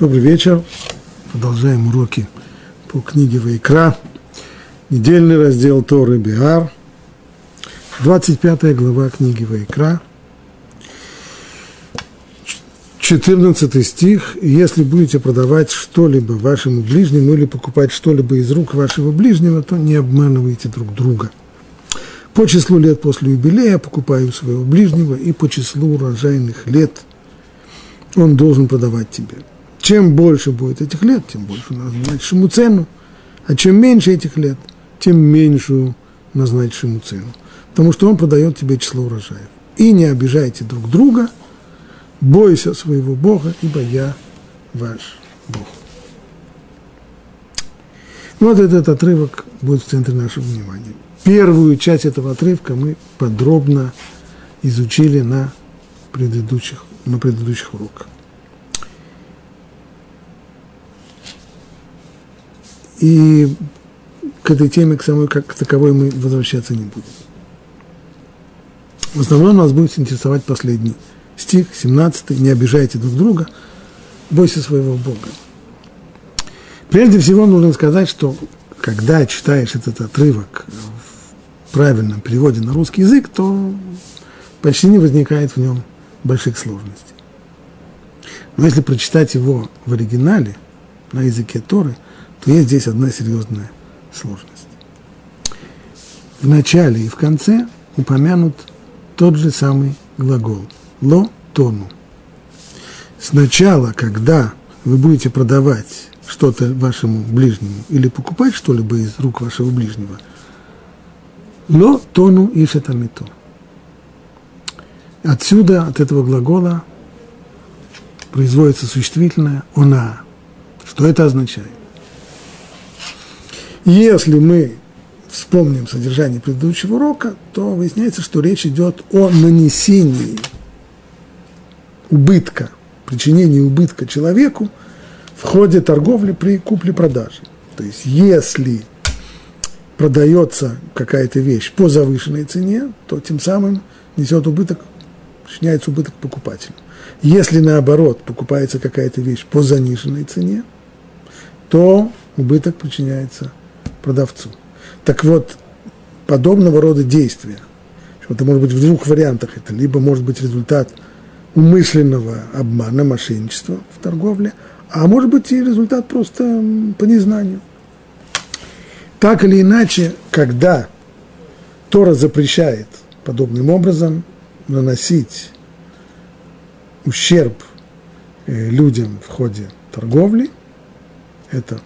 Добрый вечер. Продолжаем уроки по книге Вайкра. Недельный раздел Торы Биар. 25 глава книги Вайкра. 14 стих. «Если будете продавать что-либо вашему ближнему или покупать что-либо из рук вашего ближнего, то не обманывайте друг друга. По числу лет после юбилея покупаю своего ближнего, и по числу урожайных лет он должен продавать тебе. Чем больше будет этих лет, тем больше назначишь ему цену. А чем меньше этих лет, тем меньшую назначишь цену. Потому что он продает тебе число урожаев. И не обижайте друг друга, бойся своего Бога, ибо я ваш Бог. Вот этот отрывок будет в центре нашего внимания. Первую часть этого отрывка мы подробно изучили на предыдущих, на предыдущих уроках. И к этой теме, к самой как к таковой, мы возвращаться не будем. В основном нас будет интересовать последний стих, 17 «Не обижайте друг друга, бойся своего Бога». Прежде всего нужно сказать, что когда читаешь этот отрывок в правильном переводе на русский язык, то почти не возникает в нем больших сложностей. Но если прочитать его в оригинале, на языке Торы – то есть здесь одна серьезная сложность. В начале и в конце упомянут тот же самый глагол «ло тону». Сначала, когда вы будете продавать что-то вашему ближнему или покупать что-либо из рук вашего ближнего, «ло тону ишетамито». Отсюда, от этого глагола, производится существительное «она». Что это означает? Если мы вспомним содержание предыдущего урока, то выясняется, что речь идет о нанесении убытка, причинении убытка человеку в ходе торговли при купле-продаже. То есть, если продается какая-то вещь по завышенной цене, то тем самым несет убыток, причиняется убыток покупателю. Если наоборот покупается какая-то вещь по заниженной цене, то убыток причиняется продавцу. Так вот, подобного рода действия, это может быть в двух вариантах, это либо может быть результат умышленного обмана, мошенничества в торговле, а может быть и результат просто по незнанию. Так или иначе, когда Тора запрещает подобным образом наносить ущерб э, людям в ходе торговли, это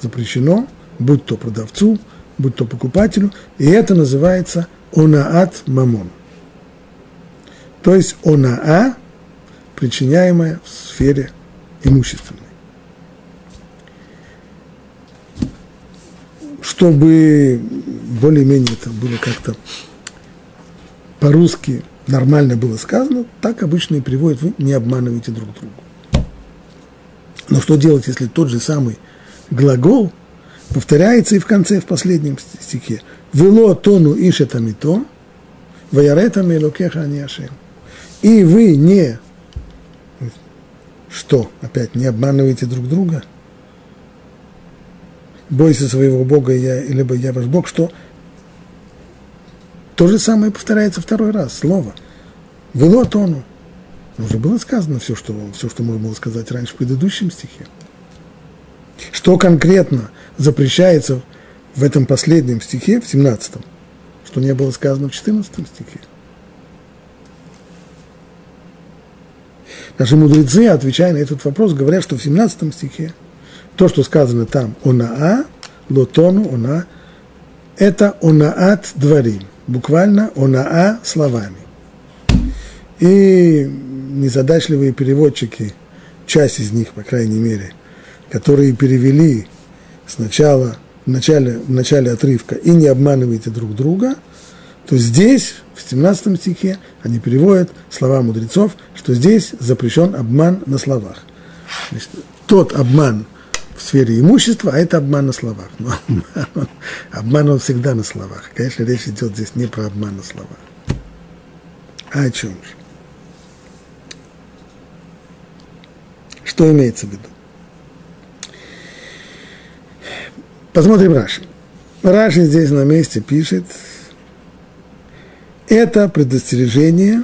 запрещено, будь то продавцу, будь то покупателю, и это называется онаат мамон. То есть онаа, причиняемая в сфере имущественной. Чтобы более-менее это было как-то по-русски нормально было сказано, так обычно и приводят, вы не обманываете друг друга. Но что делать, если тот же самый глагол – повторяется и в конце, в последнем стихе. «Вело тону ишетамито, ваяретами локеха аниашем». И вы не, что, опять, не обманываете друг друга? Бойся своего Бога, я, либо я ваш Бог, что то же самое повторяется второй раз, слово. Вело тону. Уже было сказано все, что, все, что можно было сказать раньше в предыдущем стихе. Что конкретно запрещается в этом последнем стихе, в 17 что не было сказано в 14 стихе. Наши мудрецы, отвечая на этот вопрос, говорят, что в 17 стихе то, что сказано там «онаа», «лотону», «она», это «онаат дворим», буквально «онаа» словами. И незадачливые переводчики, часть из них, по крайней мере, которые перевели сначала, в начале, в начале отрывка «и не обманывайте друг друга», то здесь, в 17 стихе, они переводят слова мудрецов, что здесь запрещен обман на словах. Значит, тот обман в сфере имущества, а это обман на словах. Но обман он, обман он всегда на словах. Конечно, речь идет здесь не про обман на словах. А о чем же? Что имеется в виду? Посмотрим Раши. Раши здесь на месте пишет, это предостережение,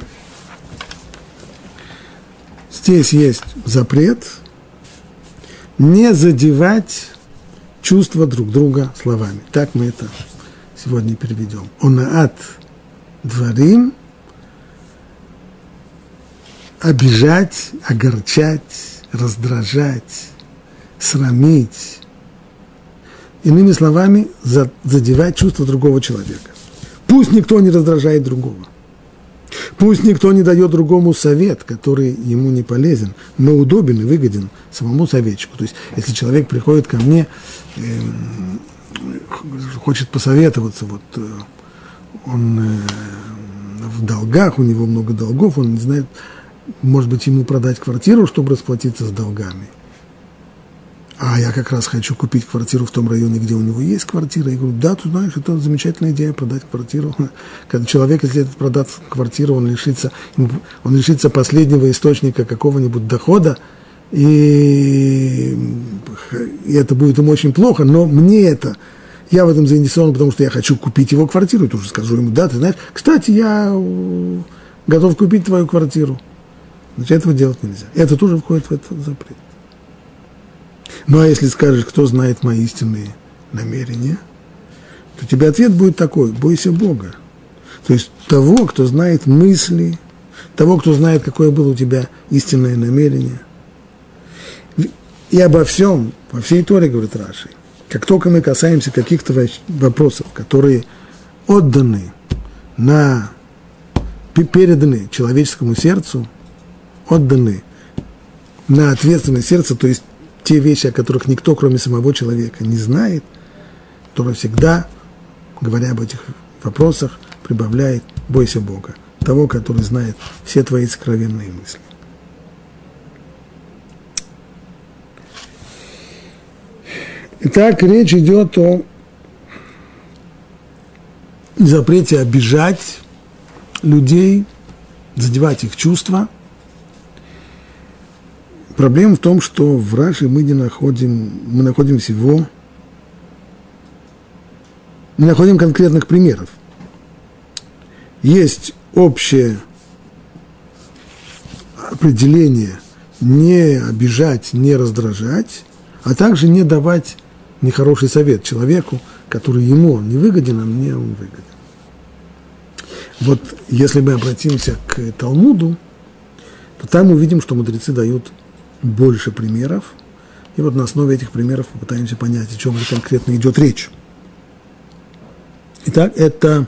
здесь есть запрет не задевать чувства друг друга словами. Так мы это сегодня переведем. Онаат дворим обижать, огорчать, раздражать, срамить. Иными словами, задевать чувства другого человека. Пусть никто не раздражает другого. Пусть никто не дает другому совет, который ему не полезен, но удобен и выгоден самому советчику. То есть, если человек приходит ко мне, э, хочет посоветоваться, вот э, он э, в долгах, у него много долгов, он не знает, может быть, ему продать квартиру, чтобы расплатиться с долгами – а я как раз хочу купить квартиру в том районе, где у него есть квартира. Я говорю, да, ты знаешь, это замечательная идея продать квартиру. Когда человек, если это продаст квартиру, он лишится, он лишится последнего источника какого-нибудь дохода, и, и это будет ему очень плохо, но мне это, я в этом заинтересован, потому что я хочу купить его квартиру, и тоже скажу ему, да, ты знаешь, кстати, я готов купить твою квартиру. Значит, этого делать нельзя. Это тоже входит в этот запрет. Ну а если скажешь, кто знает мои истинные намерения, то тебе ответ будет такой, бойся Бога. То есть того, кто знает мысли, того, кто знает, какое было у тебя истинное намерение. И обо всем, во всей Торе, говорит Раши, как только мы касаемся каких-то вопросов, которые отданы на, переданы человеческому сердцу, отданы на ответственное сердце, то есть те вещи, о которых никто, кроме самого человека, не знает, Тора всегда, говоря об этих вопросах, прибавляет «бойся Бога», того, который знает все твои сокровенные мысли. Итак, речь идет о запрете обижать людей, задевать их чувства – Проблема в том, что в Раши мы не находим, мы находим всего, не находим конкретных примеров. Есть общее определение не обижать, не раздражать, а также не давать нехороший совет человеку, который ему не выгоден, а мне он выгоден. Вот если мы обратимся к Талмуду, то там увидим, что мудрецы дают больше примеров. И вот на основе этих примеров попытаемся понять, о чем же конкретно идет речь. Итак, это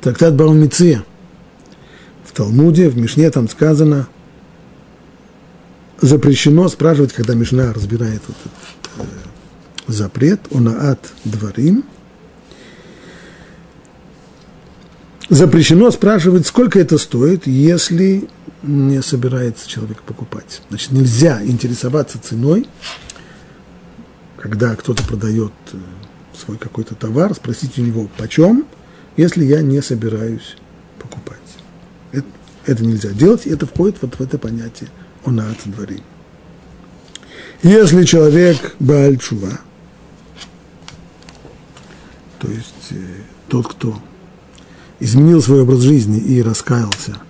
трактат Баумиция. В Талмуде, в Мишне там сказано, запрещено спрашивать, когда Мишна разбирает вот этот э, запрет, онаат дворим, запрещено спрашивать, сколько это стоит, если не собирается человек покупать. Значит, нельзя интересоваться ценой, когда кто-то продает э, свой какой-то товар, спросить у него почем, если я не собираюсь покупать. Это, это нельзя делать, и это входит вот в это понятие онат двори. Если человек бальчува, то есть э, тот, кто изменил свой образ жизни и раскаялся –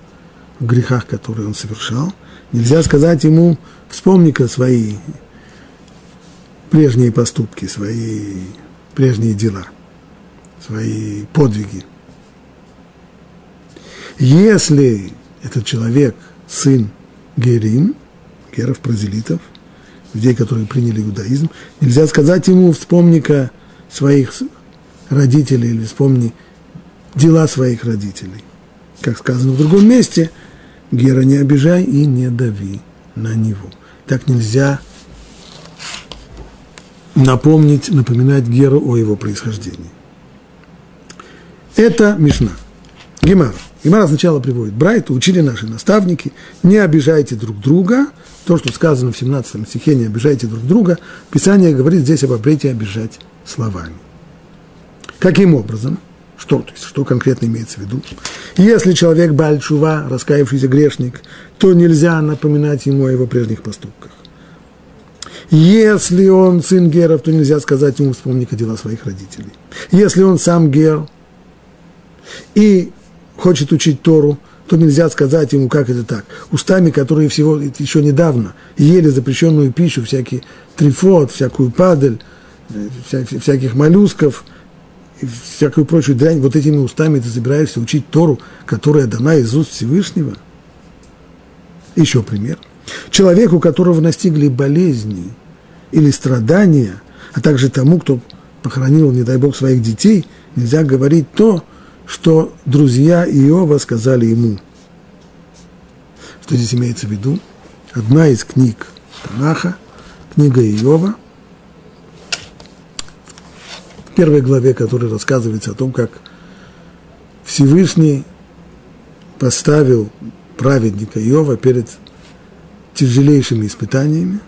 грехах, которые он совершал. Нельзя сказать ему, вспомни-ка свои прежние поступки, свои прежние дела, свои подвиги. Если этот человек сын Герим, геров, прозелитов, людей, которые приняли иудаизм, нельзя сказать ему, вспомни-ка своих родителей или вспомни дела своих родителей. Как сказано в другом месте, Гера, не обижай и не дави на него. Так нельзя напомнить, напоминать Геру о его происхождении. Это Мишна. Гемара. Гемара сначала приводит Брайту, учили наши наставники, не обижайте друг друга. То, что сказано в 17 стихе, не обижайте друг друга. Писание говорит здесь об обрете обижать словами. Каким образом? Что, то есть, что конкретно имеется в виду? Если человек Бальчува, раскаявшийся грешник, то нельзя напоминать ему о его прежних поступках. Если он сын геров, то нельзя сказать ему вспомни-ка дела своих родителей. Если он сам гер и хочет учить Тору, то нельзя сказать ему, как это так. Устами, которые всего еще недавно ели запрещенную пищу, всякий трифот, всякую падаль, э, вся, всяких моллюсков, и всякую прочую дрянь, вот этими устами ты собираешься учить Тору, которая дана из уст Всевышнего. Еще пример. Человеку, которого настигли болезни или страдания, а также тому, кто похоронил, не дай Бог, своих детей, нельзя говорить то, что друзья Иова сказали ему. Что здесь имеется в виду? Одна из книг Танаха, книга Иова, в первой главе, которая рассказывается о том, как Всевышний поставил праведника Иова перед тяжелейшими испытаниями,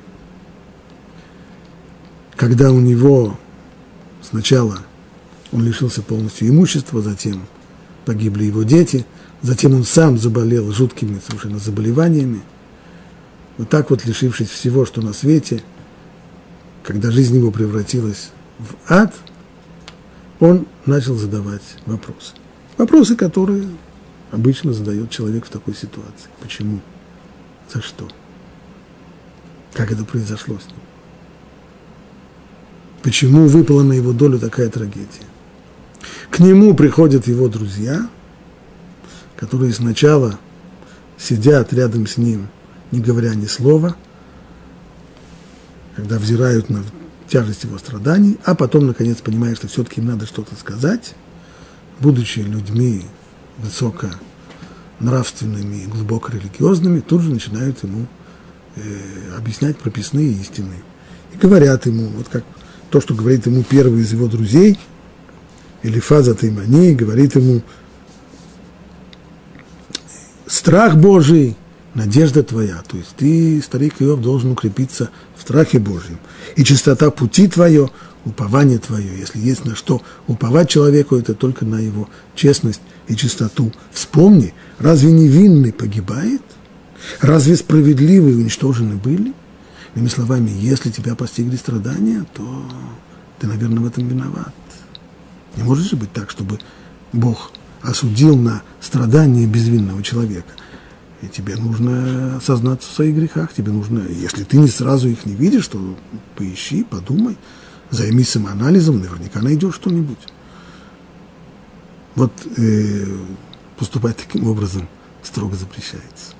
когда у него сначала он лишился полностью имущества, затем погибли его дети, затем он сам заболел жуткими совершенно заболеваниями. Вот так вот, лишившись всего, что на свете, когда жизнь его превратилась в ад, он начал задавать вопросы. Вопросы, которые обычно задает человек в такой ситуации. Почему? За что? Как это произошло с ним? Почему выпала на его долю такая трагедия? К нему приходят его друзья, которые сначала сидят рядом с ним, не говоря ни слова, когда взирают на тяжесть его страданий, а потом, наконец, понимают, что все-таки им надо что-то сказать, будучи людьми высоко нравственными и глубоко религиозными, тут же начинают ему э, объяснять прописные истины. И говорят ему, вот как то, что говорит ему первый из его друзей – или фаза Таймани говорит ему, страх Божий, надежда твоя. То есть ты, старик Иов, должен укрепиться в страхе Божьем. И чистота пути твое, упование твое. Если есть на что уповать человеку, это только на его честность и чистоту. Вспомни, разве невинный погибает? Разве справедливые уничтожены были? Иными словами, если тебя постигли страдания, то ты, наверное, в этом виноват. Не может же быть так, чтобы Бог осудил на страдания безвинного человека. И тебе нужно осознаться в своих грехах, тебе нужно, если ты не сразу их не видишь, то поищи, подумай, займись самоанализом, наверняка найдешь что-нибудь. Вот э, поступать таким образом строго запрещается.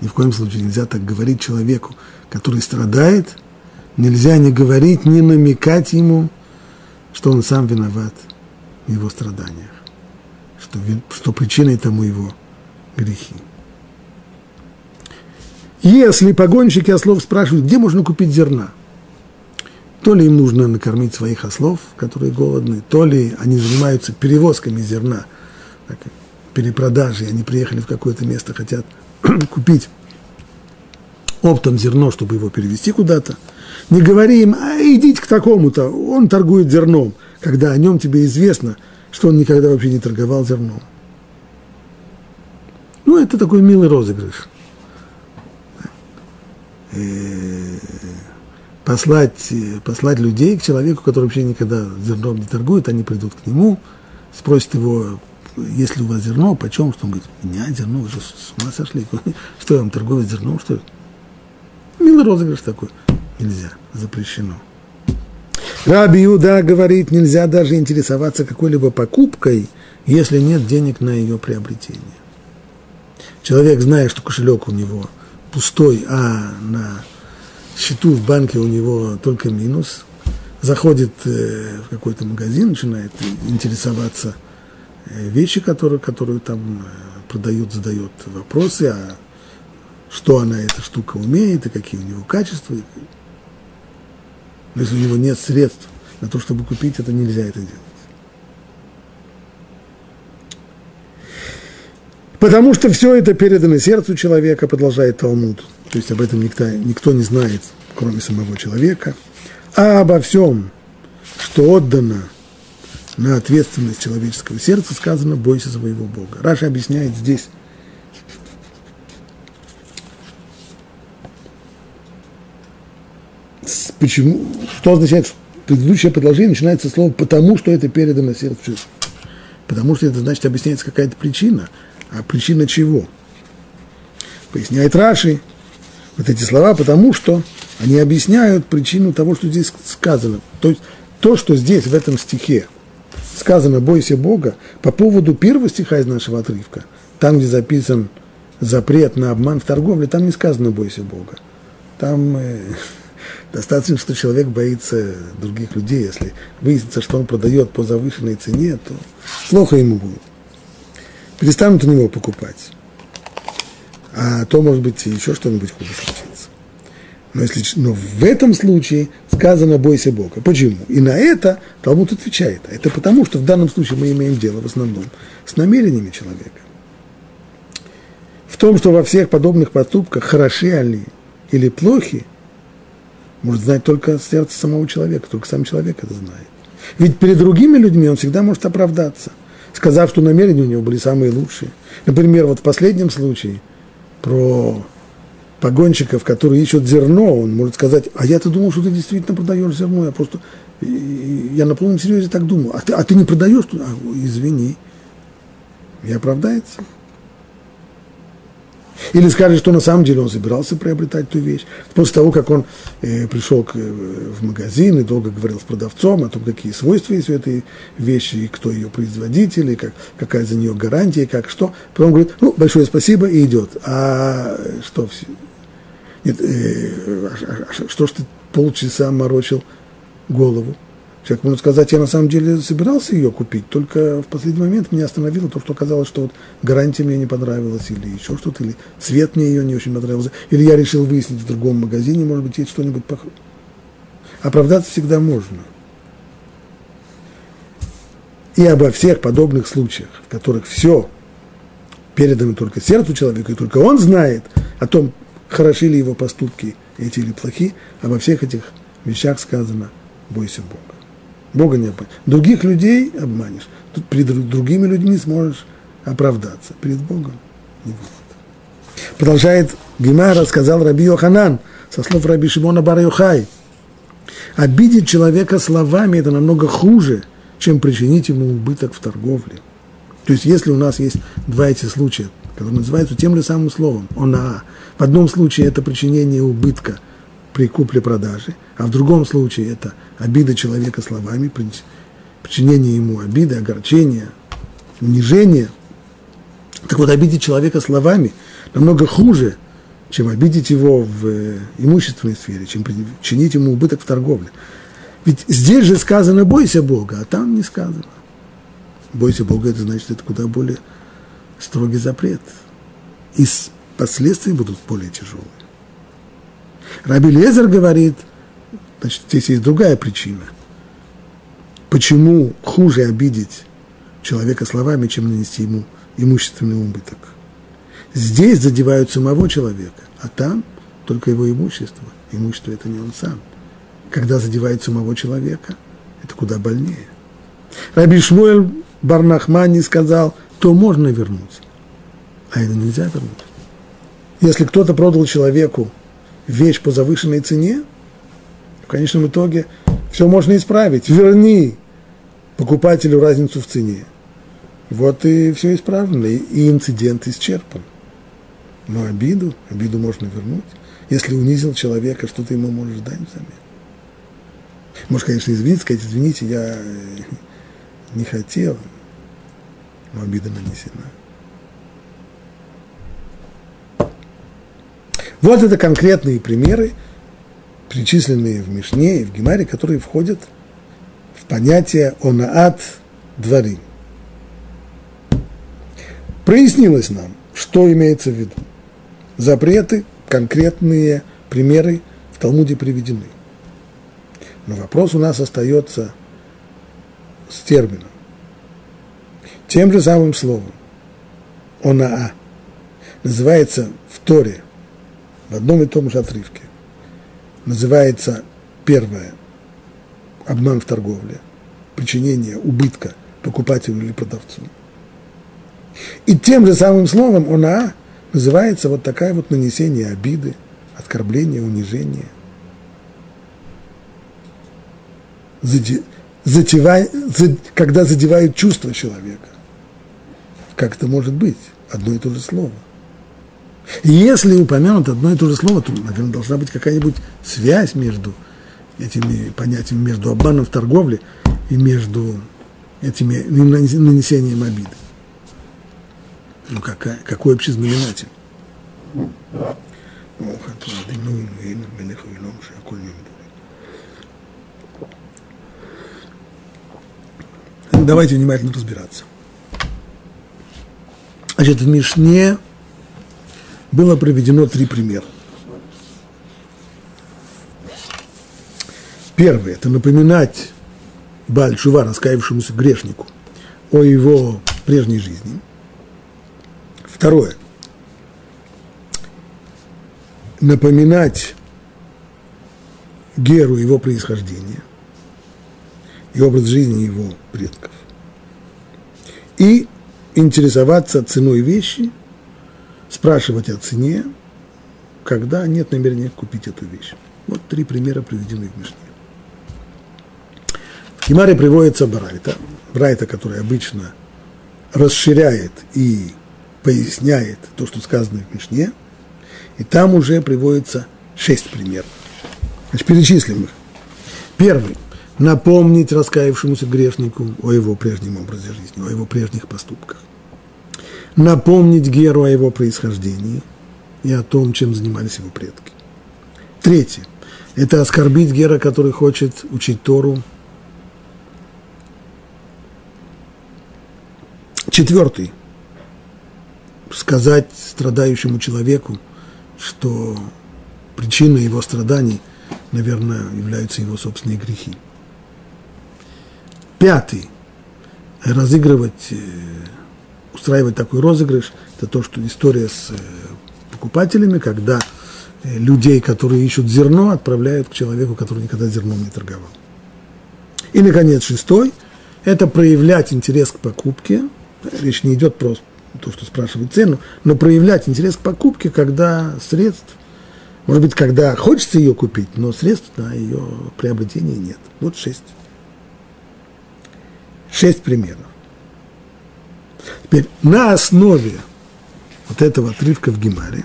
Ни в коем случае нельзя так говорить человеку, который страдает – Нельзя не говорить, не намекать ему, что он сам виноват в его страданиях, что, что причиной тому его грехи. Если погонщики ослов спрашивают, где можно купить зерна, то ли им нужно накормить своих ослов, которые голодны, то ли они занимаются перевозками зерна, перепродажей, они приехали в какое-то место, хотят купить оптом зерно, чтобы его перевести куда-то – не говори им, а идите к такому-то, он торгует зерном, когда о нем тебе известно, что он никогда вообще не торговал зерном. Ну, это такой милый розыгрыш. И послать, послать людей к человеку, который вообще никогда зерном не торгует, они придут к нему, спросят его, есть ли у вас зерно, почем, что он говорит, у меня зерно, вы же с ума сошли, что я вам торгую зерном, что ли? Милый розыгрыш такой нельзя, запрещено. Раби Иуда говорит, нельзя даже интересоваться какой-либо покупкой, если нет денег на ее приобретение. Человек, зная, что кошелек у него пустой, а на счету в банке у него только минус, заходит э, в какой-то магазин, начинает интересоваться э, вещи, которые, которые там э, продают, задает вопросы, а что она, эта штука, умеет, и какие у него качества. Но если у него нет средств на то, чтобы купить, это нельзя это делать. Потому что все это передано сердцу человека, продолжает Талмуд. То есть об этом никто, никто не знает, кроме самого человека. А обо всем, что отдано на ответственность человеческого сердца, сказано «бойся своего Бога». Раша объясняет здесь почему, что означает, предыдущее предложение начинается с слова «потому что это передано сердцу». Потому что это значит объясняется какая-то причина. А причина чего? Поясняет Раши вот эти слова, потому что они объясняют причину того, что здесь сказано. То есть то, что здесь, в этом стихе, сказано «бойся Бога», по поводу первого стиха из нашего отрывка, там, где записан запрет на обман в торговле, там не сказано «бойся Бога». Там э, достаточно, что человек боится других людей. Если выяснится, что он продает по завышенной цене, то плохо ему будет. Перестанут у него покупать. А то, может быть, еще что-нибудь хуже случится. Но, если, но в этом случае сказано «бойся Бога». Почему? И на это Талмуд отвечает. Это потому, что в данном случае мы имеем дело в основном с намерениями человека. В том, что во всех подобных поступках хороши они или плохи, может знать только сердце самого человека, только сам человек это знает. Ведь перед другими людьми он всегда может оправдаться, сказав, что намерения у него были самые лучшие. Например, вот в последнем случае про погонщиков, которые ищут зерно, он может сказать, а я-то думал, что ты действительно продаешь зерно, я просто, я на полном серьезе так думал, а ты, а ты не продаешь? А, извини, и оправдается. Или скажет, что на самом деле он собирался приобретать ту вещь. После того, как он э, пришел к, э, в магазин и долго говорил с продавцом о том, какие свойства есть у этой вещи, и кто ее производитель, и как, какая за нее гарантия, и как что. Потом говорит, ну, большое спасибо, и идет. А что все? Нет, э, а, а, а, что ж ты полчаса морочил голову? Человек может сказать, я на самом деле собирался ее купить, только в последний момент меня остановило то, что оказалось, что вот гарантия мне не понравилась, или еще что-то, или цвет мне ее не очень понравился, или я решил выяснить в другом магазине, может быть, есть что-нибудь похожее. Оправдаться всегда можно. И обо всех подобных случаях, в которых все передано только сердцу человека, и только он знает о том, хороши ли его поступки, эти или плохи, обо всех этих вещах сказано «бойся Бога». Бога не обманешь. Других людей обманешь. Тут перед другими людьми сможешь оправдаться. Перед Богом не будет. Продолжает Гимара, сказал Раби Йоханан, со слов Раби Шимона Бар Йохай. Обидеть человека словами – это намного хуже, чем причинить ему убыток в торговле. То есть, если у нас есть два эти случая, которые называются тем же самым словом – она. В одном случае это причинение убытка при купле-продаже, а в другом случае это обида человека словами, причинение ему обиды, огорчения, унижения. Так вот, обидеть человека словами намного хуже, чем обидеть его в э, имущественной сфере, чем причинить ему убыток в торговле. Ведь здесь же сказано «бойся Бога», а там не сказано. «Бойся Бога» – это значит, это куда более строгий запрет. И последствия будут более тяжелые. Раби Лезер говорит – Значит, здесь есть другая причина. Почему хуже обидеть человека словами, чем нанести ему имущественный убыток? Здесь задевают самого человека, а там только его имущество. Имущество – это не он сам. Когда задевают самого человека, это куда больнее. Раби Шмуэль Барнахмани сказал, то можно вернуть, а это нельзя вернуть. Если кто-то продал человеку вещь по завышенной цене, в конечном итоге все можно исправить. Верни покупателю разницу в цене. Вот и все исправлено, и инцидент исчерпан. Но обиду, обиду можно вернуть. Если унизил человека, что ты ему можешь дать взамен? Может, конечно, извиниться, сказать, извините, я не хотел, но обида нанесена. Вот это конкретные примеры, перечисленные в Мишне и в Гемаре, которые входят в понятие онаат дворим. Прояснилось нам, что имеется в виду. Запреты, конкретные примеры в Талмуде приведены. Но вопрос у нас остается с термином. Тем же самым словом, онаа, называется в Торе, в одном и том же отрывке, называется первое – обман в торговле, причинение убытка покупателю или продавцу. И тем же самым словом она называется вот такая вот нанесение обиды, оскорбления, унижения. затевай, когда задевают чувства человека. Как это может быть? Одно и то же слово. Если упомянут одно и то же слово, то, наверное, должна быть какая-нибудь связь между этими понятиями, между обманом в торговле и между этими нанесением обиды. Ну, какая, какой общий знаменатель? Давайте внимательно разбираться. Значит, в Мишне было приведено три примера. Первый – это напоминать Бальшува, раскаявшемуся грешнику, о его прежней жизни. Второе – напоминать Геру его происхождения и образ жизни его предков. И интересоваться ценой вещи, спрашивать о цене, когда нет намерения купить эту вещь. Вот три примера приведены в Мишне. В Химаре приводится Брайта, Брайта, который обычно расширяет и поясняет то, что сказано в Мишне, и там уже приводится шесть примеров. Значит, перечислим их. Первый – напомнить раскаявшемуся грешнику о его прежнем образе жизни, о его прежних поступках. Напомнить Геру о его происхождении и о том, чем занимались его предки. Третье – это оскорбить Гера, который хочет учить Тору. Четвертый – сказать страдающему человеку, что причиной его страданий, наверное, являются его собственные грехи. Пятый. Разыгрывать, э, устраивать такой розыгрыш, это то, что история с э, покупателями, когда э, людей, которые ищут зерно, отправляют к человеку, который никогда зерном не торговал. И, наконец, шестой – это проявлять интерес к покупке. Речь не идет про то, что спрашивает цену, но проявлять интерес к покупке, когда средств, может быть, когда хочется ее купить, но средств на ее приобретение нет. Вот шесть. Шесть примеров. Теперь на основе вот этого отрывка в Гемаре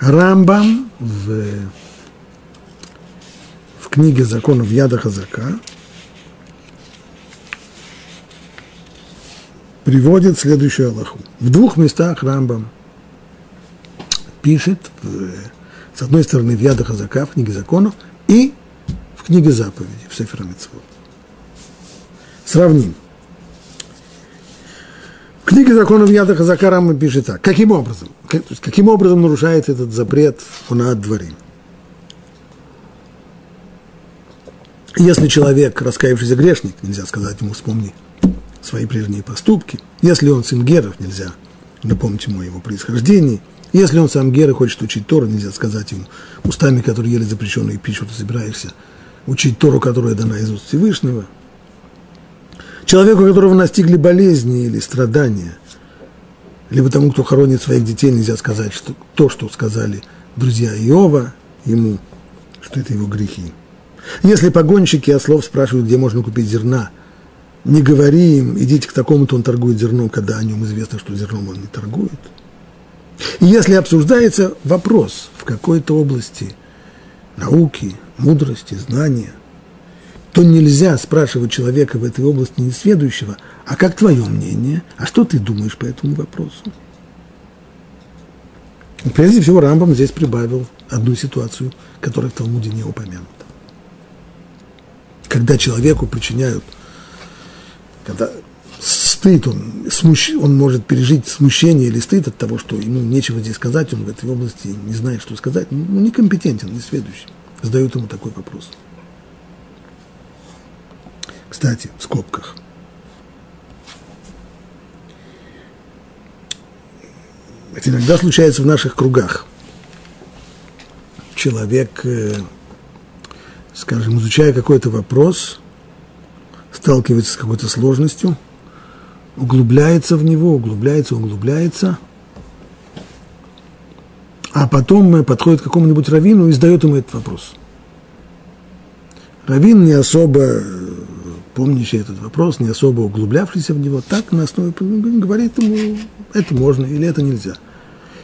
Рамбам в, в книге законов Яда Хазака приводит следующую Аллаху. В двух местах Рамбам пишет, в, с одной стороны, в Яда Хазака, в книге законов, и в книге заповедей, в Сефера Митцвот. Сравним. В книге законов Яда Хазака Рама пишет так. Каким образом? Каким образом нарушается этот запрет на дворе? Если человек, раскаявшийся грешник, нельзя сказать ему, вспомни свои прежние поступки. Если он сын Геров, нельзя напомнить ему о его происхождении. Если он сам Гер и хочет учить Тору, нельзя сказать ему устами, которые ели запрещенную пищу, ты собираешься учить Тору, которая дана из уст Всевышнего – Человеку, которого настигли болезни или страдания, либо тому, кто хоронит своих детей, нельзя сказать что, то, что сказали друзья Иова ему, что это его грехи. Если погонщики ослов спрашивают, где можно купить зерна, не говори им, идите к такому-то, он торгует зерном, когда о нем известно, что зерном он не торгует. И если обсуждается вопрос в какой-то области науки, мудрости, знания – то нельзя спрашивать человека в этой области несведущего, а как твое мнение, а что ты думаешь по этому вопросу? Прежде всего, Рамбам здесь прибавил одну ситуацию, которая в Талмуде не упомянута. Когда человеку причиняют, когда стыд, он, смущ, он может пережить смущение или стыд от того, что ему нечего здесь сказать, он в этой области не знает, что сказать, ну, некомпетентен, не сведущий. Задают ему такой вопрос – кстати, в скобках. Это иногда случается в наших кругах. Человек, э, скажем, изучая какой-то вопрос, сталкивается с какой-то сложностью, углубляется в него, углубляется, углубляется, а потом подходит к какому-нибудь раввину и задает ему этот вопрос – Равин, не особо помнящий этот вопрос, не особо углублявшийся в него, так на основе говорит ему, это можно или это нельзя.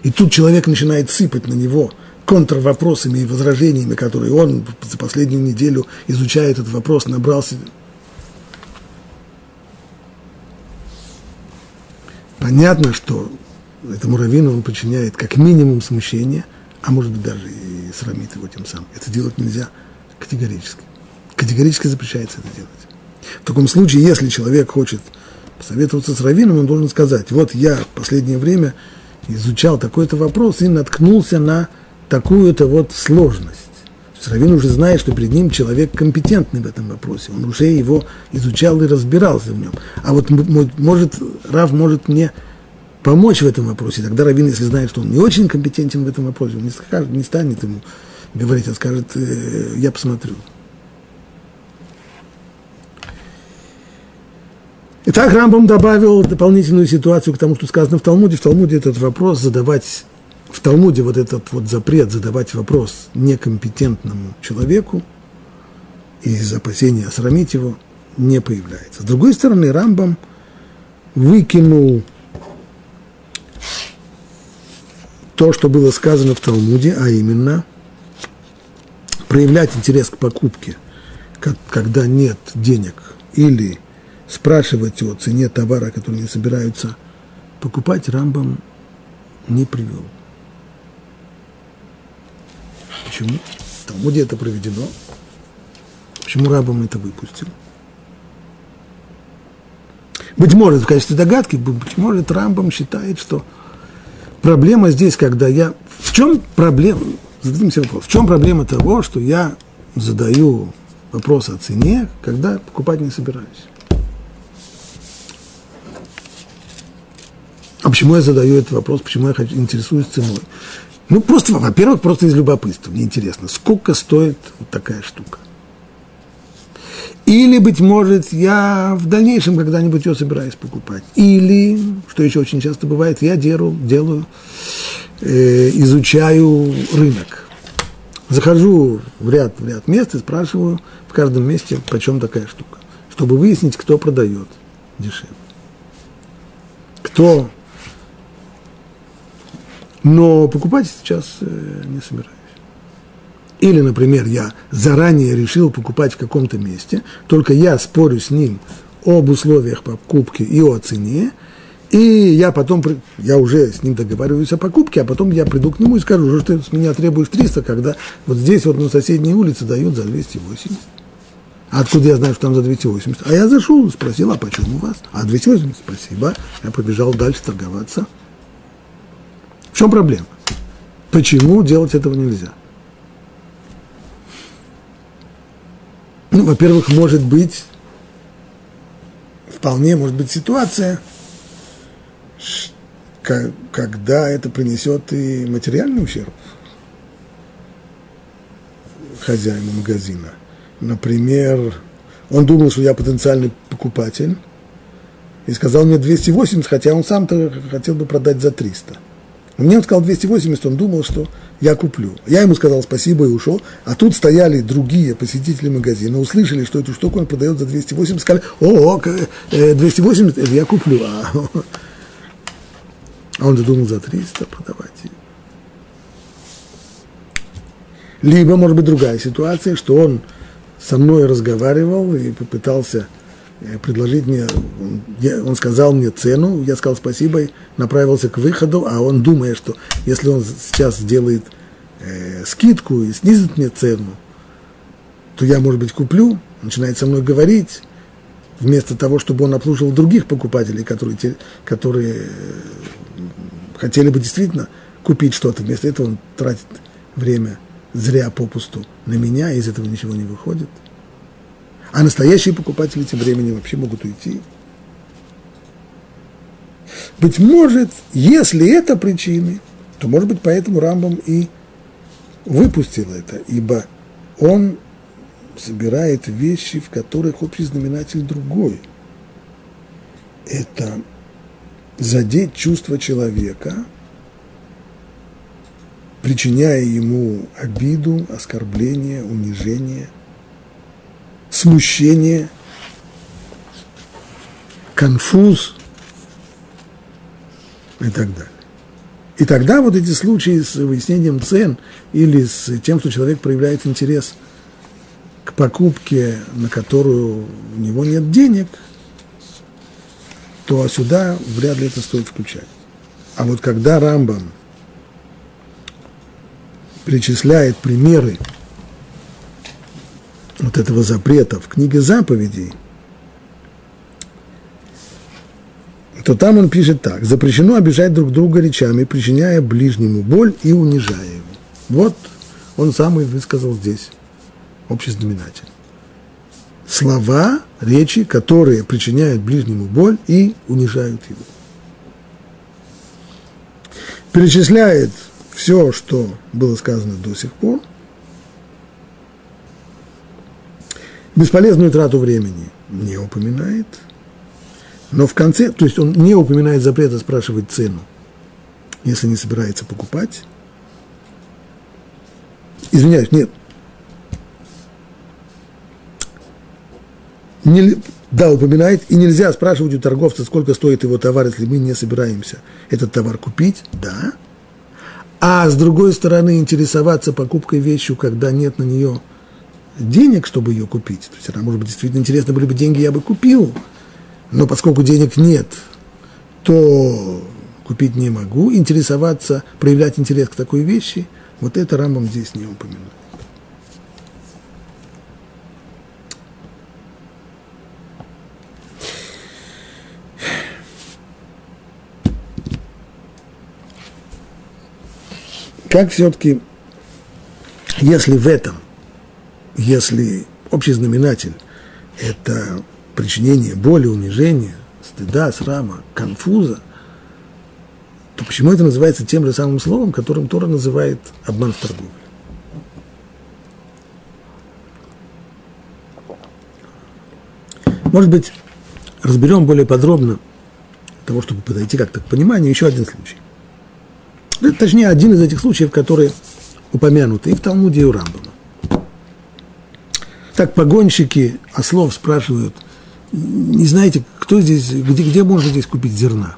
И тут человек начинает сыпать на него контрвопросами и возражениями, которые он за последнюю неделю изучая этот вопрос, набрался. Понятно, что этому раввину он причиняет как минимум смущение, а может быть даже и срамит его тем самым. Это делать нельзя категорически. Категорически запрещается это делать. В таком случае, если человек хочет посоветоваться с раввином, он должен сказать, вот я в последнее время изучал такой-то вопрос и наткнулся на такую-то вот сложность. То есть Равин уже знает, что перед ним человек компетентный в этом вопросе. Он уже его изучал и разбирался в нем. А вот может, Рав может мне помочь в этом вопросе. Тогда Равин, если знает, что он не очень компетентен в этом вопросе, он не, скажет, не станет ему говорить, а скажет, э, я посмотрю. Итак, Рамбам добавил дополнительную ситуацию к тому, что сказано в Талмуде. В Талмуде этот вопрос задавать, в Талмуде вот этот вот запрет задавать вопрос некомпетентному человеку из опасения срамить его не появляется. С другой стороны, Рамбам выкинул то, что было сказано в Талмуде, а именно проявлять интерес к покупке, когда нет денег или спрашивать о цене товара, который они собираются покупать, Рамбам не привел. Почему? В Талмуде это проведено. Почему Рамбам это выпустил? Быть может, в качестве догадки, быть может, Рамбам считает, что проблема здесь, когда я... В чем проблема? Зададим себе вопрос. В чем проблема того, что я задаю вопрос о цене, когда покупать не собираюсь? А почему я задаю этот вопрос, почему я хочу, интересуюсь ценой? Ну, просто, во-первых, просто из любопытства. Мне интересно, сколько стоит вот такая штука. Или, быть может, я в дальнейшем когда-нибудь ее собираюсь покупать. Или, что еще очень часто бывает, я делаю, делаю э, изучаю рынок. Захожу в ряд, в ряд мест и спрашиваю в каждом месте, почем такая штука. Чтобы выяснить, кто продает дешевле. Кто но покупать сейчас э, не собираюсь. Или, например, я заранее решил покупать в каком-то месте, только я спорю с ним об условиях покупки и о цене, и я потом, я уже с ним договариваюсь о покупке, а потом я приду к нему и скажу, что ты с меня требуешь 300, когда вот здесь вот на соседней улице дают за 280. А откуда я знаю, что там за 280? А я зашел, спросил, а почему у вас? А 280, спасибо. Я побежал дальше торговаться. Чем проблема? Почему делать этого нельзя? Ну, во-первых, может быть, вполне может быть ситуация, когда это принесет и материальный ущерб хозяину магазина. Например, он думал, что я потенциальный покупатель, и сказал мне 280, хотя он сам-то хотел бы продать за 300. Мне он сказал 280, он думал, что я куплю. Я ему сказал спасибо и ушел. А тут стояли другие посетители магазина, услышали, что эту штуку он продает за 280, сказали, о, 280, это я куплю. А, он же думал за 300 продавать. Либо, может быть, другая ситуация, что он со мной разговаривал и попытался Э, предложить мне, он, сказал мне цену, я сказал спасибо, направился к выходу, а он думая, что если он сейчас сделает э, скидку и снизит мне цену, то я, может быть, куплю, начинает со мной говорить, вместо того, чтобы он обслуживал других покупателей, которые, те, которые э, хотели бы действительно купить что-то, вместо этого он тратит время зря попусту на меня, и из этого ничего не выходит – а настоящие покупатели тем временем вообще могут уйти. Быть может, если это причины, то, может быть, поэтому Рамбам и выпустил это, ибо он собирает вещи, в которых общий знаменатель другой. Это задеть чувство человека, причиняя ему обиду, оскорбление, унижение – смущение, конфуз и так далее. И тогда вот эти случаи с выяснением цен или с тем, что человек проявляет интерес к покупке, на которую у него нет денег, то сюда вряд ли это стоит включать. А вот когда Рамбам перечисляет примеры вот этого запрета в книге заповедей, то там он пишет так. Запрещено обижать друг друга речами, причиняя ближнему боль и унижая его. Вот он сам и высказал здесь общий знаменатель. Слова, речи, которые причиняют ближнему боль и унижают его. Перечисляет все, что было сказано до сих пор. Бесполезную трату времени не упоминает – но в конце, то есть он не упоминает запрета спрашивать цену, если не собирается покупать. Извиняюсь, нет. Не, да, упоминает, и нельзя спрашивать у торговца, сколько стоит его товар, если мы не собираемся этот товар купить, да. А с другой стороны, интересоваться покупкой вещью, когда нет на нее денег, чтобы ее купить. То есть она, может быть, действительно интересно были бы деньги, я бы купил – но поскольку денег нет, то купить не могу, интересоваться, проявлять интерес к такой вещи, вот это Рамбам здесь не упоминает. Как все-таки, если в этом, если общий знаменатель – это причинения боли, унижения, стыда, срама, конфуза, то почему это называется тем же самым словом, которым Тора называет обман в торговле? Может быть, разберем более подробно, того, чтобы подойти как-то к пониманию, еще один случай. Точнее, один из этих случаев, которые упомянуты и в Талмуде, и у Рамбама. Так погонщики ослов спрашивают – не знаете, кто здесь, где, где можно здесь купить зерна.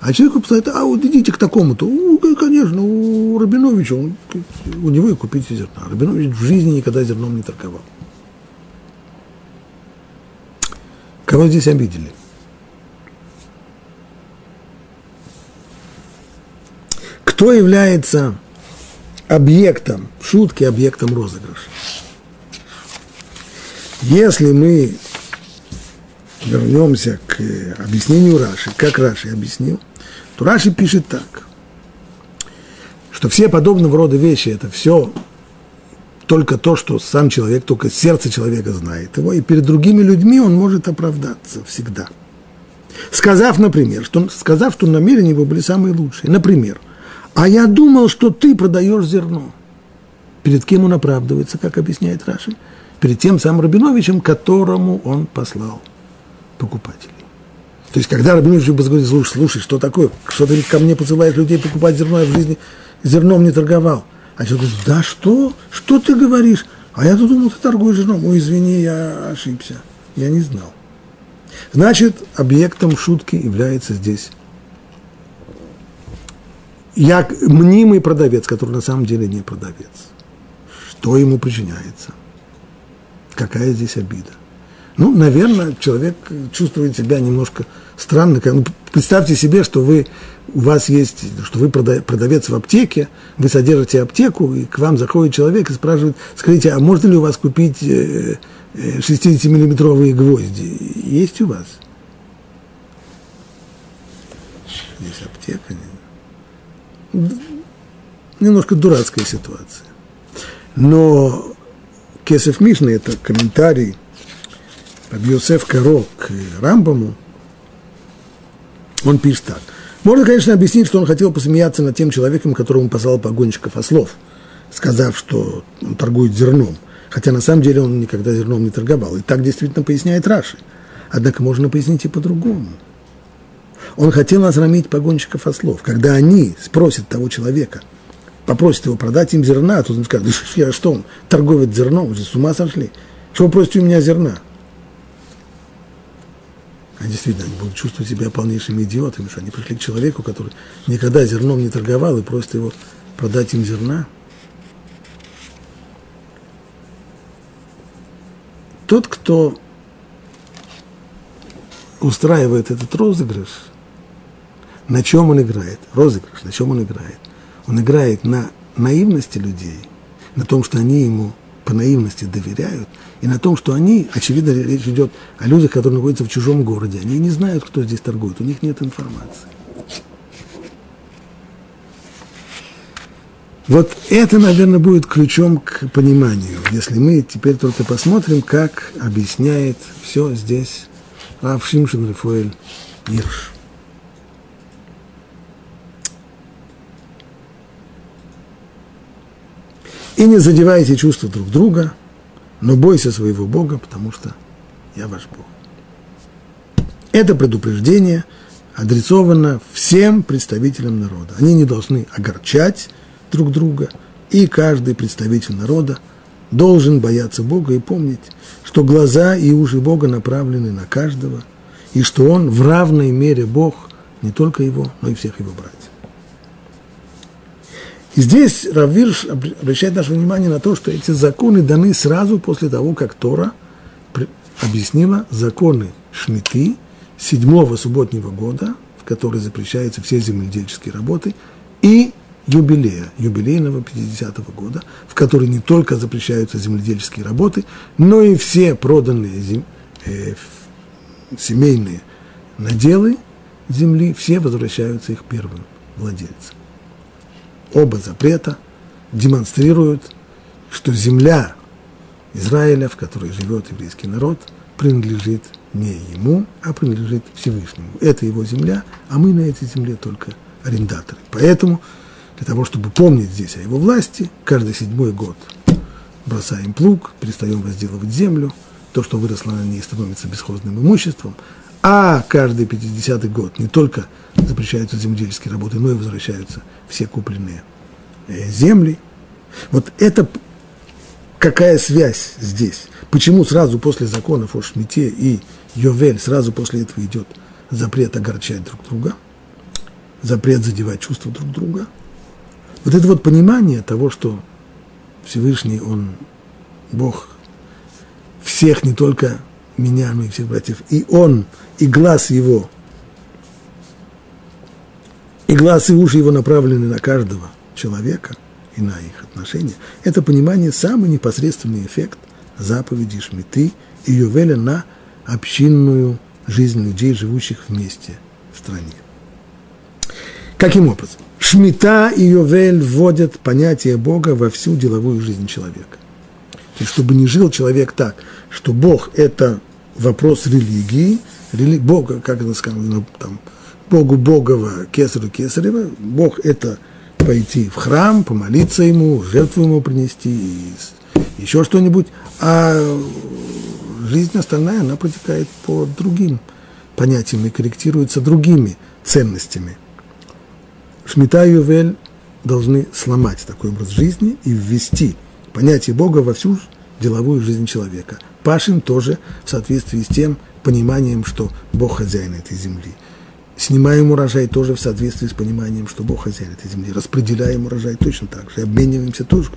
А человек писает, а вот идите к такому-то. конечно, у Рабиновича, он, у него и купите зерна. Рабинович в жизни никогда зерном не торговал. Кого здесь обидели? Кто является объектом шутки, объектом розыгрыша? Если мы вернемся к объяснению Раши, как Раши объяснил, то Раши пишет так, что все подобного рода вещи – это все только то, что сам человек, только сердце человека знает его, и перед другими людьми он может оправдаться всегда. Сказав, например, что, сказав, что намерения его были самые лучшие. Например, «А я думал, что ты продаешь зерно». Перед кем он оправдывается, как объясняет Раши? Перед тем самым Рабиновичем, которому он послал покупателей. То есть, когда Рабинович говорит, слушай, слушай, что такое? Что ты ко мне посылаешь людей покупать зерно, я в жизни зерном не торговал. А человек говорит, да что? Что ты говоришь? А я тут думал, ты торгуешь зерном. Ой, извини, я ошибся. Я не знал. Значит, объектом шутки является здесь я мнимый продавец, который на самом деле не продавец. Что ему причиняется? Какая здесь обида? Ну, наверное, человек чувствует себя немножко странно. Ну, представьте себе, что вы, у вас есть, что вы продавец в аптеке, вы содержите аптеку, и к вам заходит человек и спрашивает, скажите, а можно ли у вас купить 60-миллиметровые э, гвозди? Есть у вас? Есть аптека. Немножко дурацкая ситуация. Но Кесов Мишна – это комментарий Раби Йосеф Каро к Рамбаму, он пишет так. Можно, конечно, объяснить, что он хотел посмеяться над тем человеком, которому послал погонщиков ослов, сказав, что он торгует зерном. Хотя на самом деле он никогда зерном не торговал. И так действительно поясняет Раши. Однако можно пояснить и по-другому. Он хотел насрамить погонщиков ослов. Когда они спросят того человека, попросят его продать им зерна, то он скажет, да что он, торговец зерном, уже с ума сошли. Что вы просите у меня зерна? А действительно, они будут чувствовать себя полнейшими идиотами, что они пришли к человеку, который никогда зерном не торговал и просит его продать им зерна. Тот, кто устраивает этот розыгрыш, на чем он играет? Розыгрыш, на чем он играет? Он играет на наивности людей, на том, что они ему по наивности доверяют, и на том, что они, очевидно, речь идет о людях, которые находятся в чужом городе, они не знают, кто здесь торгует, у них нет информации. Вот это, наверное, будет ключом к пониманию, если мы теперь только посмотрим, как объясняет все здесь Рав Рафуэль Ирш. И не задевайте чувства друг друга, но бойся своего Бога, потому что я ваш Бог. Это предупреждение адресовано всем представителям народа. Они не должны огорчать друг друга, и каждый представитель народа должен бояться Бога и помнить, что глаза и уши Бога направлены на каждого, и что Он в равной мере Бог не только его, но и всех его братьев. И здесь Равирш обращает наше внимание на то, что эти законы даны сразу после того, как Тора объяснила законы Шмиты седьмого субботнего года, в который запрещаются все земледельческие работы, и юбилея, юбилейного 50-го года, в который не только запрещаются земледельческие работы, но и все проданные зем, э, семейные наделы земли, все возвращаются их первым владельцам оба запрета демонстрируют, что земля Израиля, в которой живет еврейский народ, принадлежит не ему, а принадлежит Всевышнему. Это его земля, а мы на этой земле только арендаторы. Поэтому для того, чтобы помнить здесь о его власти, каждый седьмой год бросаем плуг, перестаем возделывать землю, то, что выросло на ней, становится бесхозным имуществом, а каждый 50-й год не только запрещаются земледельские работы, но и возвращаются все купленные э, земли. Вот это какая связь здесь? Почему сразу после законов о Шмите и Йовель, сразу после этого идет запрет огорчать друг друга, запрет задевать чувства друг друга? Вот это вот понимание того, что Всевышний, Он Бог всех, не только меня, но и всех братьев, и Он, и глаз Его – и глаз и уши его направлены на каждого человека и на их отношения, это понимание самый непосредственный эффект заповеди Шмиты и Ювеля на общинную жизнь людей, живущих вместе в стране. Каким образом? Шмита и Йовель вводят понятие Бога во всю деловую жизнь человека. И чтобы не жил человек так, что Бог – это вопрос религии, рели... Бога, как это сказано, там, Богу Богова, Кесарю Кесарева. Бог – это пойти в храм, помолиться ему, жертву ему принести, еще что-нибудь. А жизнь остальная, она протекает по другим понятиям и корректируется другими ценностями. Шмита и Ювель должны сломать такой образ жизни и ввести понятие Бога во всю деловую жизнь человека. Пашин тоже в соответствии с тем пониманием, что Бог хозяин этой земли – Снимаем урожай тоже в соответствии с пониманием, что Бог хозяин этой земли. Распределяем урожай точно так же. Обмениваемся тоже.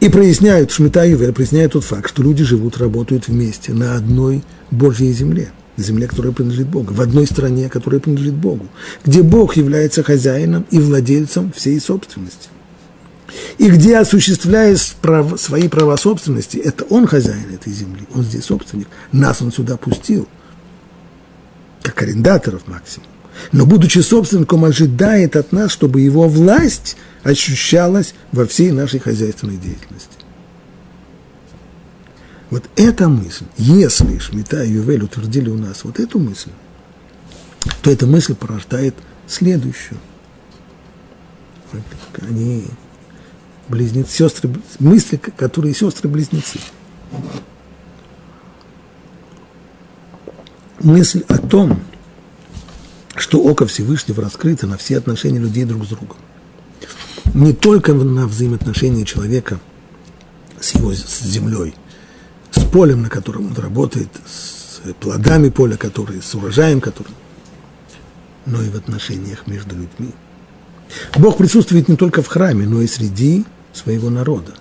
И проясняют, Шмита Ювель проясняют тот факт, что люди живут, работают вместе на одной Божьей земле, земле, которая принадлежит Богу, в одной стране, которая принадлежит Богу, где Бог является хозяином и владельцем всей собственности и где осуществляет свои права собственности, это он хозяин этой земли, он здесь собственник, нас он сюда пустил, как арендаторов максимум. Но будучи собственником, ожидает от нас, чтобы его власть ощущалась во всей нашей хозяйственной деятельности. Вот эта мысль, если Шмита и Ювель утвердили у нас вот эту мысль, то эта мысль порождает следующую. Они близнецы, сестры, мысли, которые сестры-близнецы. Мысль о том, что око Всевышнего раскрыто на все отношения людей друг с другом. не только на взаимоотношения человека с его с землей, с полем, на котором он работает, с плодами поля, которые, с урожаем, который, но и в отношениях между людьми. Бог присутствует не только в храме, но и среди своего народа,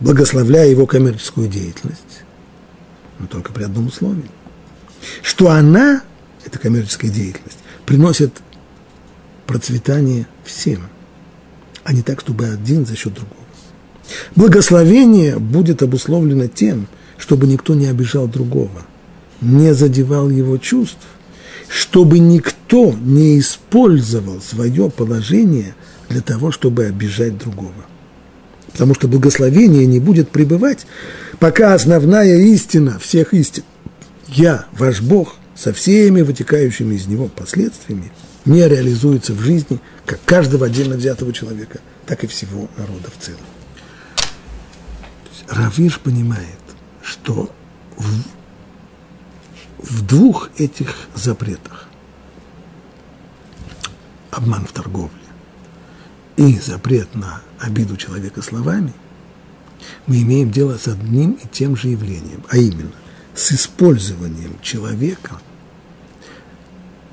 благословляя его коммерческую деятельность, но только при одном условии, что она, эта коммерческая деятельность, приносит процветание всем, а не так, чтобы один за счет другого. Благословение будет обусловлено тем, чтобы никто не обижал другого, не задевал его чувств, чтобы никто не использовал свое положение для того, чтобы обижать другого. Потому что благословение не будет пребывать, пока основная истина всех истин, я, ваш Бог, со всеми вытекающими из него последствиями, не реализуется в жизни как каждого отдельно взятого человека, так и всего народа в целом. Равиш понимает, что в, в двух этих запретах обман в торговле и запрет на обиду человека словами, мы имеем дело с одним и тем же явлением, а именно с использованием человека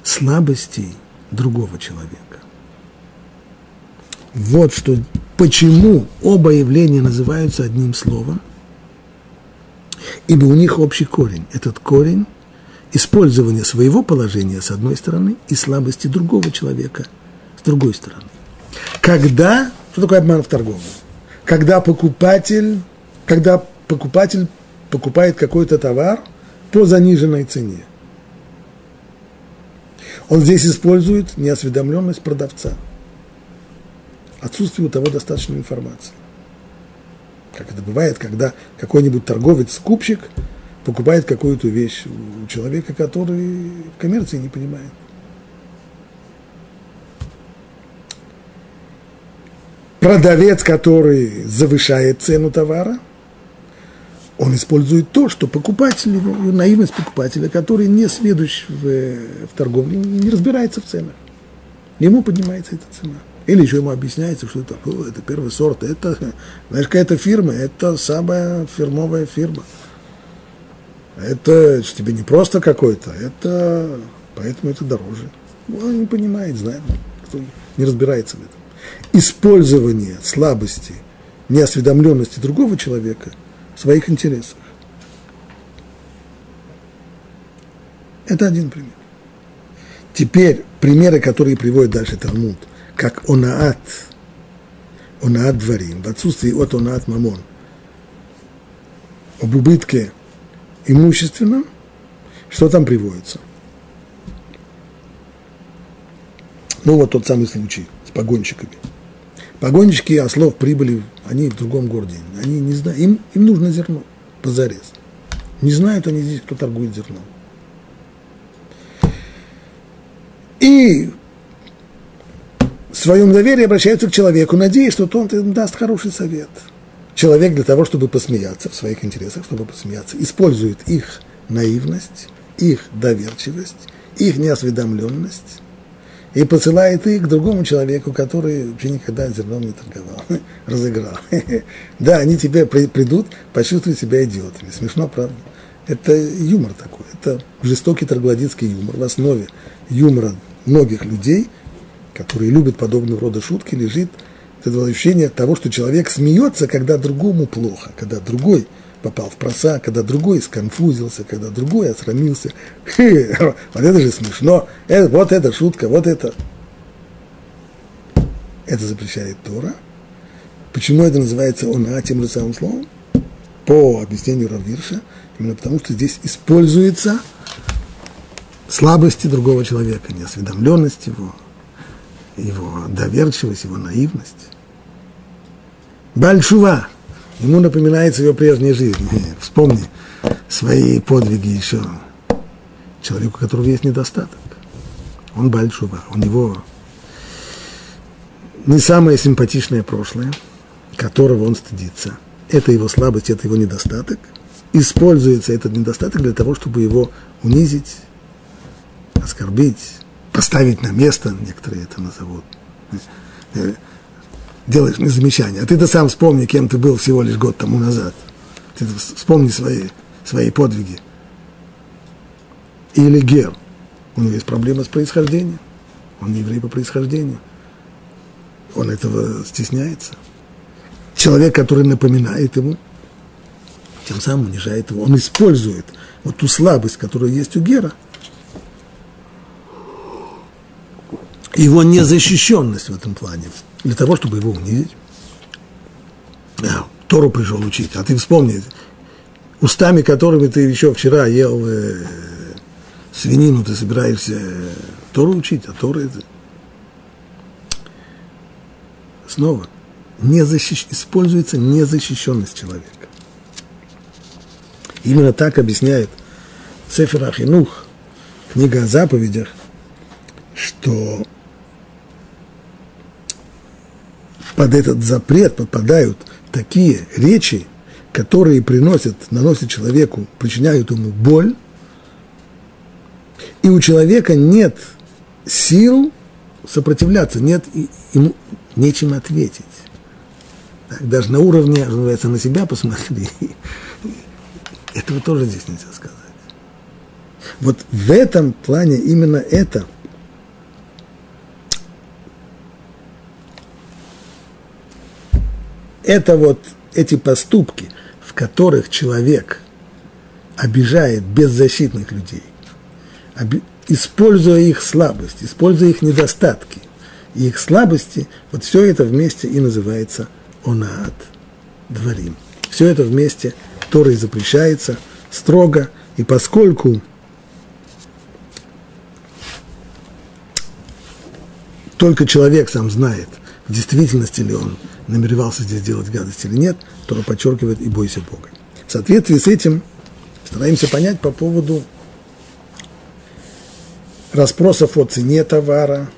слабостей другого человека. Вот что, почему оба явления называются одним словом, ибо у них общий корень. Этот корень – использование своего положения с одной стороны и слабости другого человека с другой стороны. Когда, что такое обман в торговле? Когда покупатель, когда покупатель покупает какой-то товар по заниженной цене. Он здесь использует неосведомленность продавца. Отсутствие у того достаточной информации. Как это бывает, когда какой-нибудь торговец-скупщик покупает какую-то вещь у человека, который в коммерции не понимает. Продавец, который завышает цену товара, он использует то, что покупатель наивность покупателя, который не следующий в, в торговле, не разбирается в ценах. Ему поднимается эта цена. Или еще ему объясняется, что это, это первый сорт, это, знаешь, какая-то фирма, это самая фирмовая фирма. Это тебе не просто какой-то, это, поэтому это дороже. Он не понимает, знает, кто не разбирается в этом использование слабости, неосведомленности другого человека в своих интересах. Это один пример. Теперь примеры, которые приводит дальше Талмуд, как онаат, онаат дворим, в отсутствии от онаат мамон, об убытке имущественном, что там приводится? Ну, вот тот самый случай погонщиками – Погонщики ослов прибыли, они в другом городе. Они не знают, им, им нужно зерно позарез. Не знают они здесь, кто торгует зерном. И в своем доверии обращаются к человеку, надеясь, что он им даст хороший совет. Человек для того, чтобы посмеяться в своих интересах, чтобы посмеяться, использует их наивность, их доверчивость, их неосведомленность и посылает их к другому человеку, который вообще никогда зерном не торговал, разыграл. да, они тебе придут, почувствуют себя идиотами. Смешно, правда? Это юмор такой, это жестокий троглодитский юмор. В основе юмора многих людей, которые любят подобного рода шутки, лежит это ощущение того, что человек смеется, когда другому плохо, когда другой – попал в просак, когда другой сконфузился, когда другой осрамился. вот это же смешно. Это, вот это шутка, вот это. Это запрещает Тора. Почему это называется она тем же самым словом? По объяснению Равирша, именно потому что здесь используется слабости другого человека, неосведомленность его, его доверчивость, его наивность. Большува ему напоминается его прежняя жизнь. Вспомни свои подвиги еще человеку, у которого есть недостаток. Он большува, у него не самое симпатичное прошлое, которого он стыдится. Это его слабость, это его недостаток. Используется этот недостаток для того, чтобы его унизить, оскорбить, поставить на место, некоторые это назовут. Делаешь мне замечание, а ты-то сам вспомни, кем ты был всего лишь год тому назад. Ты вспомни свои, свои подвиги. Или Гер. У него есть проблема с происхождением. Он не еврей по происхождению. Он этого стесняется. Человек, который напоминает ему, тем самым унижает его. Он использует вот ту слабость, которая есть у Гера, его незащищенность в этом плане, для того, чтобы его унизить. А, Тору пришел учить, а ты вспомни, устами которыми ты еще вчера ел э, свинину, ты собираешься Тору учить, а Тора это... Снова, незащищ... используется незащищенность человека. Именно так объясняет Сефер Ахинух, книга о заповедях, что под этот запрет попадают такие речи, которые приносят, наносят человеку, причиняют ему боль, и у человека нет сил сопротивляться, нет ему нечем ответить. Так, даже на уровне, называется, на себя посмотри, этого тоже здесь нельзя сказать. Вот в этом плане именно это это вот эти поступки, в которых человек обижает беззащитных людей, используя их слабость, используя их недостатки их слабости, вот все это вместе и называется онаат, дворим. Все это вместе Торой запрещается строго, и поскольку только человек сам знает, в действительности ли он намеревался здесь делать гадость или нет, Тора подчеркивает и бойся Бога. В соответствии с этим стараемся понять по поводу расспросов о цене товара.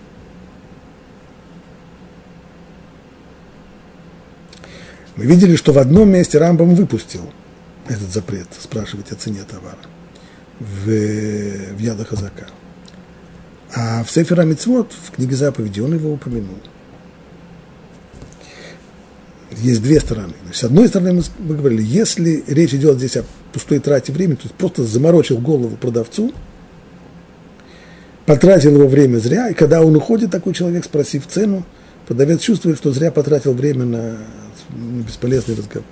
Мы видели, что в одном месте Рамбам выпустил этот запрет спрашивать о цене товара в, в Яда Хазака. А в Сефера Мицвод, в книге заповеди, он его упомянул. Есть две стороны. С одной стороны, мы, мы говорили, если речь идет здесь о пустой трате времени, то есть просто заморочил голову продавцу – потратил его время зря, и когда он уходит, такой человек, спросив цену, продавец чувствует, что зря потратил время на, на бесполезный разговор.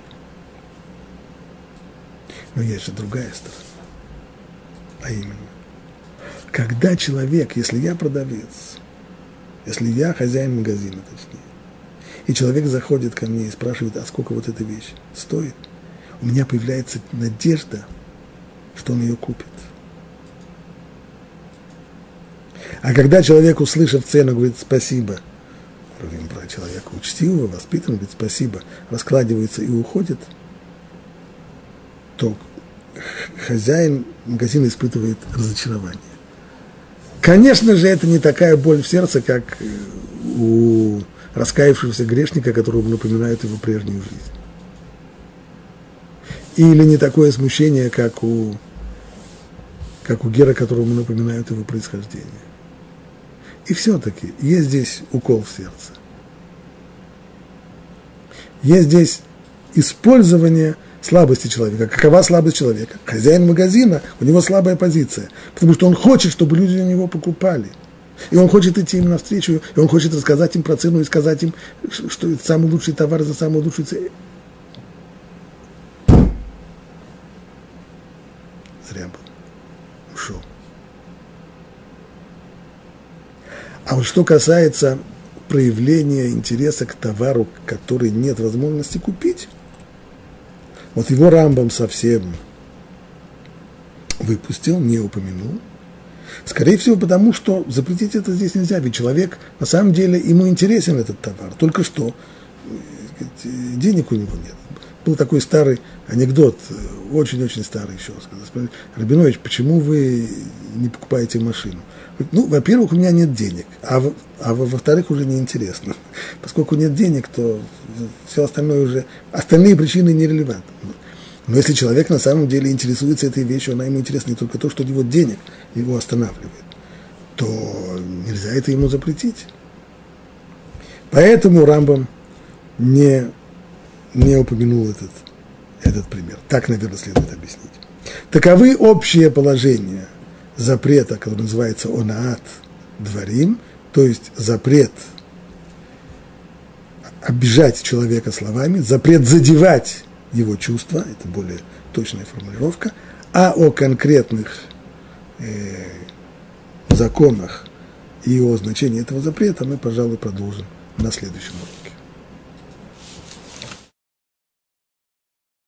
Но есть же другая сторона. А именно, когда человек, если я продавец, если я хозяин магазина, точнее, и человек заходит ко мне и спрашивает, а сколько вот эта вещь стоит, у меня появляется надежда, что он ее купит. А когда человек, услышав цену, говорит спасибо, говорим про человека учтивого, воспитанного, говорит спасибо, раскладывается и уходит, то хозяин магазина испытывает разочарование. Конечно же, это не такая боль в сердце, как у раскаявшегося грешника, которому напоминает его прежнюю жизнь. Или не такое смущение, как у, как у Гера, которому напоминают его происхождение. И все-таки есть здесь укол в сердце. Есть здесь использование слабости человека. Какова слабость человека? Хозяин магазина, у него слабая позиция, потому что он хочет, чтобы люди у него покупали. И он хочет идти им навстречу, и он хочет рассказать им про цену и сказать им, что это самый лучший товар за самую лучшую цену. Зря был. Ушел. А вот что касается проявления интереса к товару, который нет возможности купить, вот его Рамбам совсем выпустил, не упомянул. Скорее всего, потому что запретить это здесь нельзя, ведь человек, на самом деле, ему интересен этот товар. Только что э, денег у него нет. Был такой старый анекдот, очень-очень старый еще. Сказал, Рабинович, почему вы не покупаете машину? Ну, во-первых, у меня нет денег, а, а во-вторых, уже неинтересно. Поскольку нет денег, то все остальное уже, остальные причины нерелевантны. Но если человек на самом деле интересуется этой вещью, она ему интересна не только то, что у него денег его останавливает, то нельзя это ему запретить. Поэтому Рамбам не, не упомянул этот, этот пример. Так, наверное, следует объяснить. Таковы общие положения запрета, который называется онаат дворим, то есть запрет обижать человека словами, запрет задевать его чувства, это более точная формулировка, а о конкретных э, законах и о значении этого запрета мы, пожалуй, продолжим на следующем уроке.